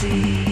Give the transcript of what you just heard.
see.